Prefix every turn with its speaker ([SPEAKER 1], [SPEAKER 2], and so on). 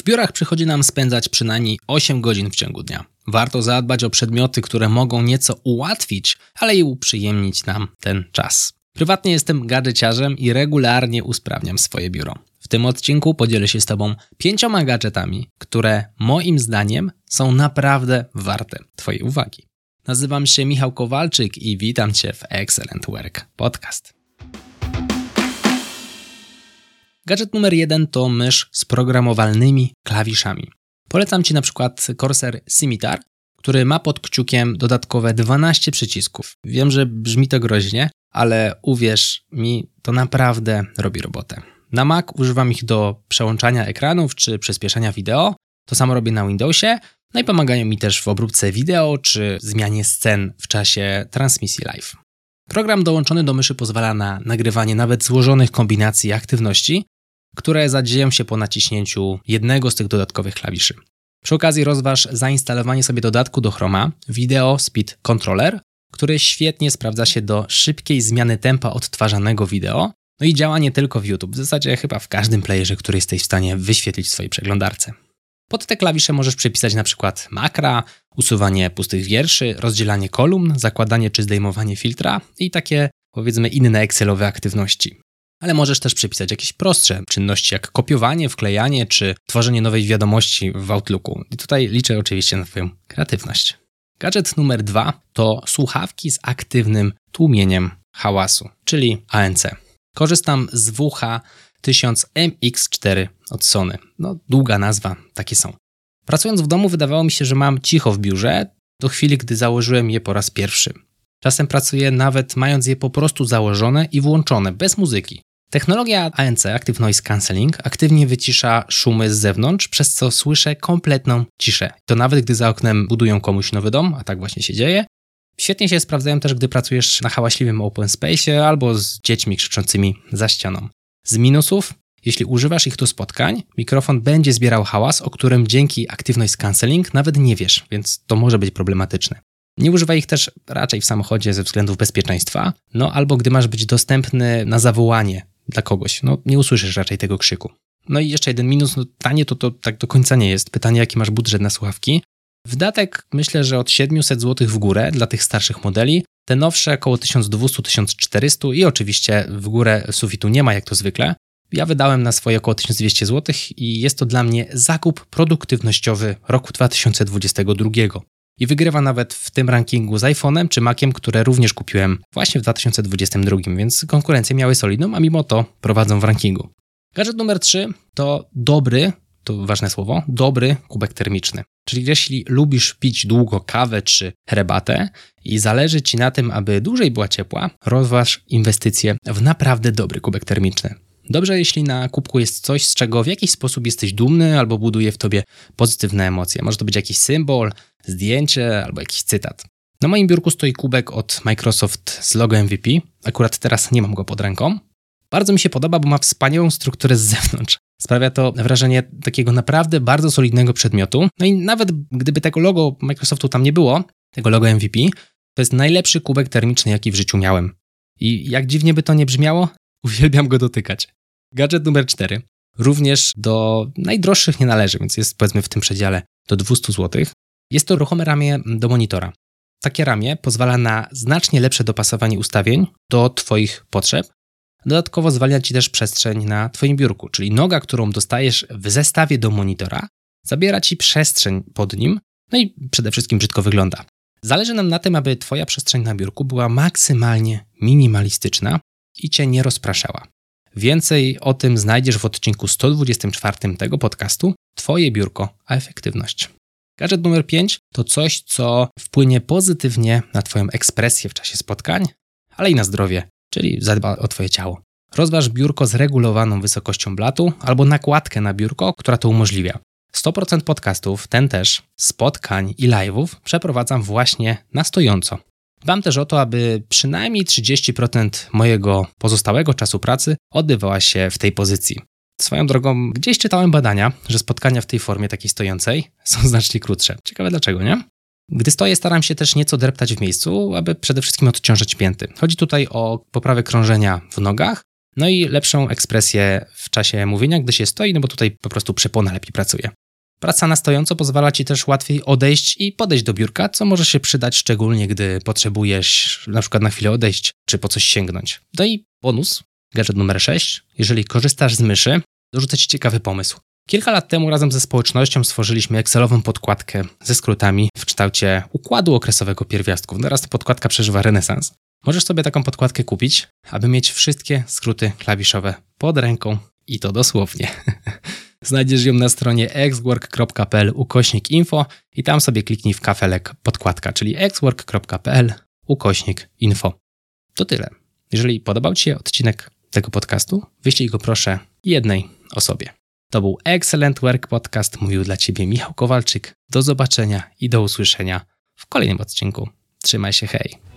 [SPEAKER 1] W biurach przychodzi nam spędzać przynajmniej 8 godzin w ciągu dnia. Warto zadbać o przedmioty, które mogą nieco ułatwić, ale i uprzyjemnić nam ten czas. Prywatnie jestem gadżeciarzem i regularnie usprawniam swoje biuro. W tym odcinku podzielę się z Tobą pięcioma gadżetami, które moim zdaniem są naprawdę warte Twojej uwagi. Nazywam się Michał Kowalczyk i witam Cię w Excellent Work Podcast. Gadżet numer jeden to mysz z programowalnymi klawiszami. Polecam Ci na przykład Corsair Scimitar, który ma pod kciukiem dodatkowe 12 przycisków. Wiem, że brzmi to groźnie, ale uwierz mi, to naprawdę robi robotę. Na Mac używam ich do przełączania ekranów czy przyspieszania wideo. To samo robię na Windowsie. No i pomagają mi też w obróbce wideo czy zmianie scen w czasie transmisji live. Program dołączony do myszy pozwala na nagrywanie nawet złożonych kombinacji aktywności, które zadzieją się po naciśnięciu jednego z tych dodatkowych klawiszy. Przy okazji rozważ zainstalowanie sobie dodatku do Chroma Video Speed Controller, który świetnie sprawdza się do szybkiej zmiany tempa odtwarzanego wideo, no i działa nie tylko w YouTube, w zasadzie chyba w każdym playerze, który jesteś w stanie wyświetlić w swojej przeglądarce. Pod te klawisze możesz przepisać na przykład makra, usuwanie pustych wierszy, rozdzielanie kolumn, zakładanie czy zdejmowanie filtra i takie powiedzmy inne Excelowe aktywności. Ale możesz też przepisać jakieś prostsze czynności, jak kopiowanie, wklejanie czy tworzenie nowej wiadomości w Outlooku. I tutaj liczę oczywiście na Twoją kreatywność. Gadżet numer dwa to słuchawki z aktywnym tłumieniem hałasu, czyli ANC. Korzystam z WH 1000MX4 od Sony. No, długa nazwa, takie są. Pracując w domu wydawało mi się, że mam cicho w biurze, do chwili, gdy założyłem je po raz pierwszy. Czasem pracuję nawet mając je po prostu założone i włączone, bez muzyki. Technologia ANC, Active Noise Cancelling, aktywnie wycisza szumy z zewnątrz, przez co słyszę kompletną ciszę. To nawet gdy za oknem budują komuś nowy dom, a tak właśnie się dzieje. Świetnie się sprawdzają też, gdy pracujesz na hałaśliwym open space albo z dziećmi krzyczącymi za ścianą. Z minusów, jeśli używasz ich do spotkań, mikrofon będzie zbierał hałas, o którym dzięki Noise Cancelling nawet nie wiesz, więc to może być problematyczne. Nie używaj ich też raczej w samochodzie ze względów bezpieczeństwa, no albo gdy masz być dostępny na zawołanie dla kogoś. No nie usłyszysz raczej tego krzyku. No i jeszcze jeden minus, no tanie to, to tak do końca nie jest. Pytanie, jaki masz budżet na słuchawki. Wydatek myślę, że od 700 zł w górę dla tych starszych modeli. Te nowsze około 1200-1400 i oczywiście w górę sufitu nie ma jak to zwykle. Ja wydałem na swoje około 1200 zł i jest to dla mnie zakup produktywnościowy roku 2022 i wygrywa nawet w tym rankingu z iPhone'em czy Maciem, które również kupiłem właśnie w 2022, więc konkurencję miały solidną, a mimo to prowadzą w rankingu. Gadżet numer 3 to dobry, to ważne słowo, dobry kubek termiczny. Czyli jeśli lubisz pić długo kawę czy herbatę i zależy Ci na tym, aby dłużej była ciepła, rozważ inwestycje w naprawdę dobry kubek termiczny. Dobrze, jeśli na kubku jest coś, z czego w jakiś sposób jesteś dumny albo buduje w tobie pozytywne emocje. Może to być jakiś symbol, zdjęcie albo jakiś cytat. Na moim biurku stoi kubek od Microsoft z logo MVP. Akurat teraz nie mam go pod ręką. Bardzo mi się podoba, bo ma wspaniałą strukturę z zewnątrz. Sprawia to wrażenie takiego naprawdę bardzo solidnego przedmiotu. No i nawet gdyby tego logo Microsoftu tam nie było, tego logo MVP, to jest najlepszy kubek termiczny, jaki w życiu miałem. I jak dziwnie by to nie brzmiało, uwielbiam go dotykać. Gadżet numer 4. Również do najdroższych nie należy, więc jest powiedzmy w tym przedziale do 200 zł. Jest to ruchome ramię do monitora. Takie ramię pozwala na znacznie lepsze dopasowanie ustawień do Twoich potrzeb. Dodatkowo zwalnia Ci też przestrzeń na Twoim biurku, czyli noga, którą dostajesz w zestawie do monitora, zabiera Ci przestrzeń pod nim, no i przede wszystkim brzydko wygląda. Zależy nam na tym, aby Twoja przestrzeń na biurku była maksymalnie minimalistyczna i Cię nie rozpraszała. Więcej o tym znajdziesz w odcinku 124 tego podcastu Twoje biurko a efektywność. Gadżet numer 5 to coś, co wpłynie pozytywnie na Twoją ekspresję w czasie spotkań, ale i na zdrowie, czyli zadba o Twoje ciało. Rozważ biurko z regulowaną wysokością blatu albo nakładkę na biurko, która to umożliwia. 100% podcastów, ten też, spotkań i live'ów przeprowadzam właśnie na stojąco. Dbam też o to, aby przynajmniej 30% mojego pozostałego czasu pracy odbywała się w tej pozycji. Swoją drogą, gdzieś czytałem badania, że spotkania w tej formie takiej stojącej są znacznie krótsze. Ciekawe dlaczego, nie? Gdy stoję, staram się też nieco dreptać w miejscu, aby przede wszystkim odciążyć pięty. Chodzi tutaj o poprawę krążenia w nogach, No i lepszą ekspresję w czasie mówienia, gdy się stoi, no bo tutaj po prostu przepona lepiej pracuje. Praca na stojąco pozwala ci też łatwiej odejść i podejść do biurka, co może się przydać szczególnie, gdy potrzebujesz na przykład na chwilę odejść, czy po coś sięgnąć. No i bonus, gadżet numer 6. Jeżeli korzystasz z myszy, dorzucę ci ciekawy pomysł. Kilka lat temu razem ze społecznością stworzyliśmy Excelową podkładkę ze skrótami w kształcie układu okresowego pierwiastków. Teraz ta podkładka przeżywa renesans. Możesz sobie taką podkładkę kupić, aby mieć wszystkie skróty klawiszowe pod ręką i to dosłownie. Znajdziesz ją na stronie xwork.pl ukośnik info i tam sobie kliknij w kafelek podkładka, czyli xwork.pl ukośnik info. To tyle. Jeżeli podobał Ci się odcinek tego podcastu, wyślij go proszę jednej osobie. To był Excellent Work Podcast. Mówił dla Ciebie Michał Kowalczyk. Do zobaczenia i do usłyszenia w kolejnym odcinku. Trzymaj się, hej.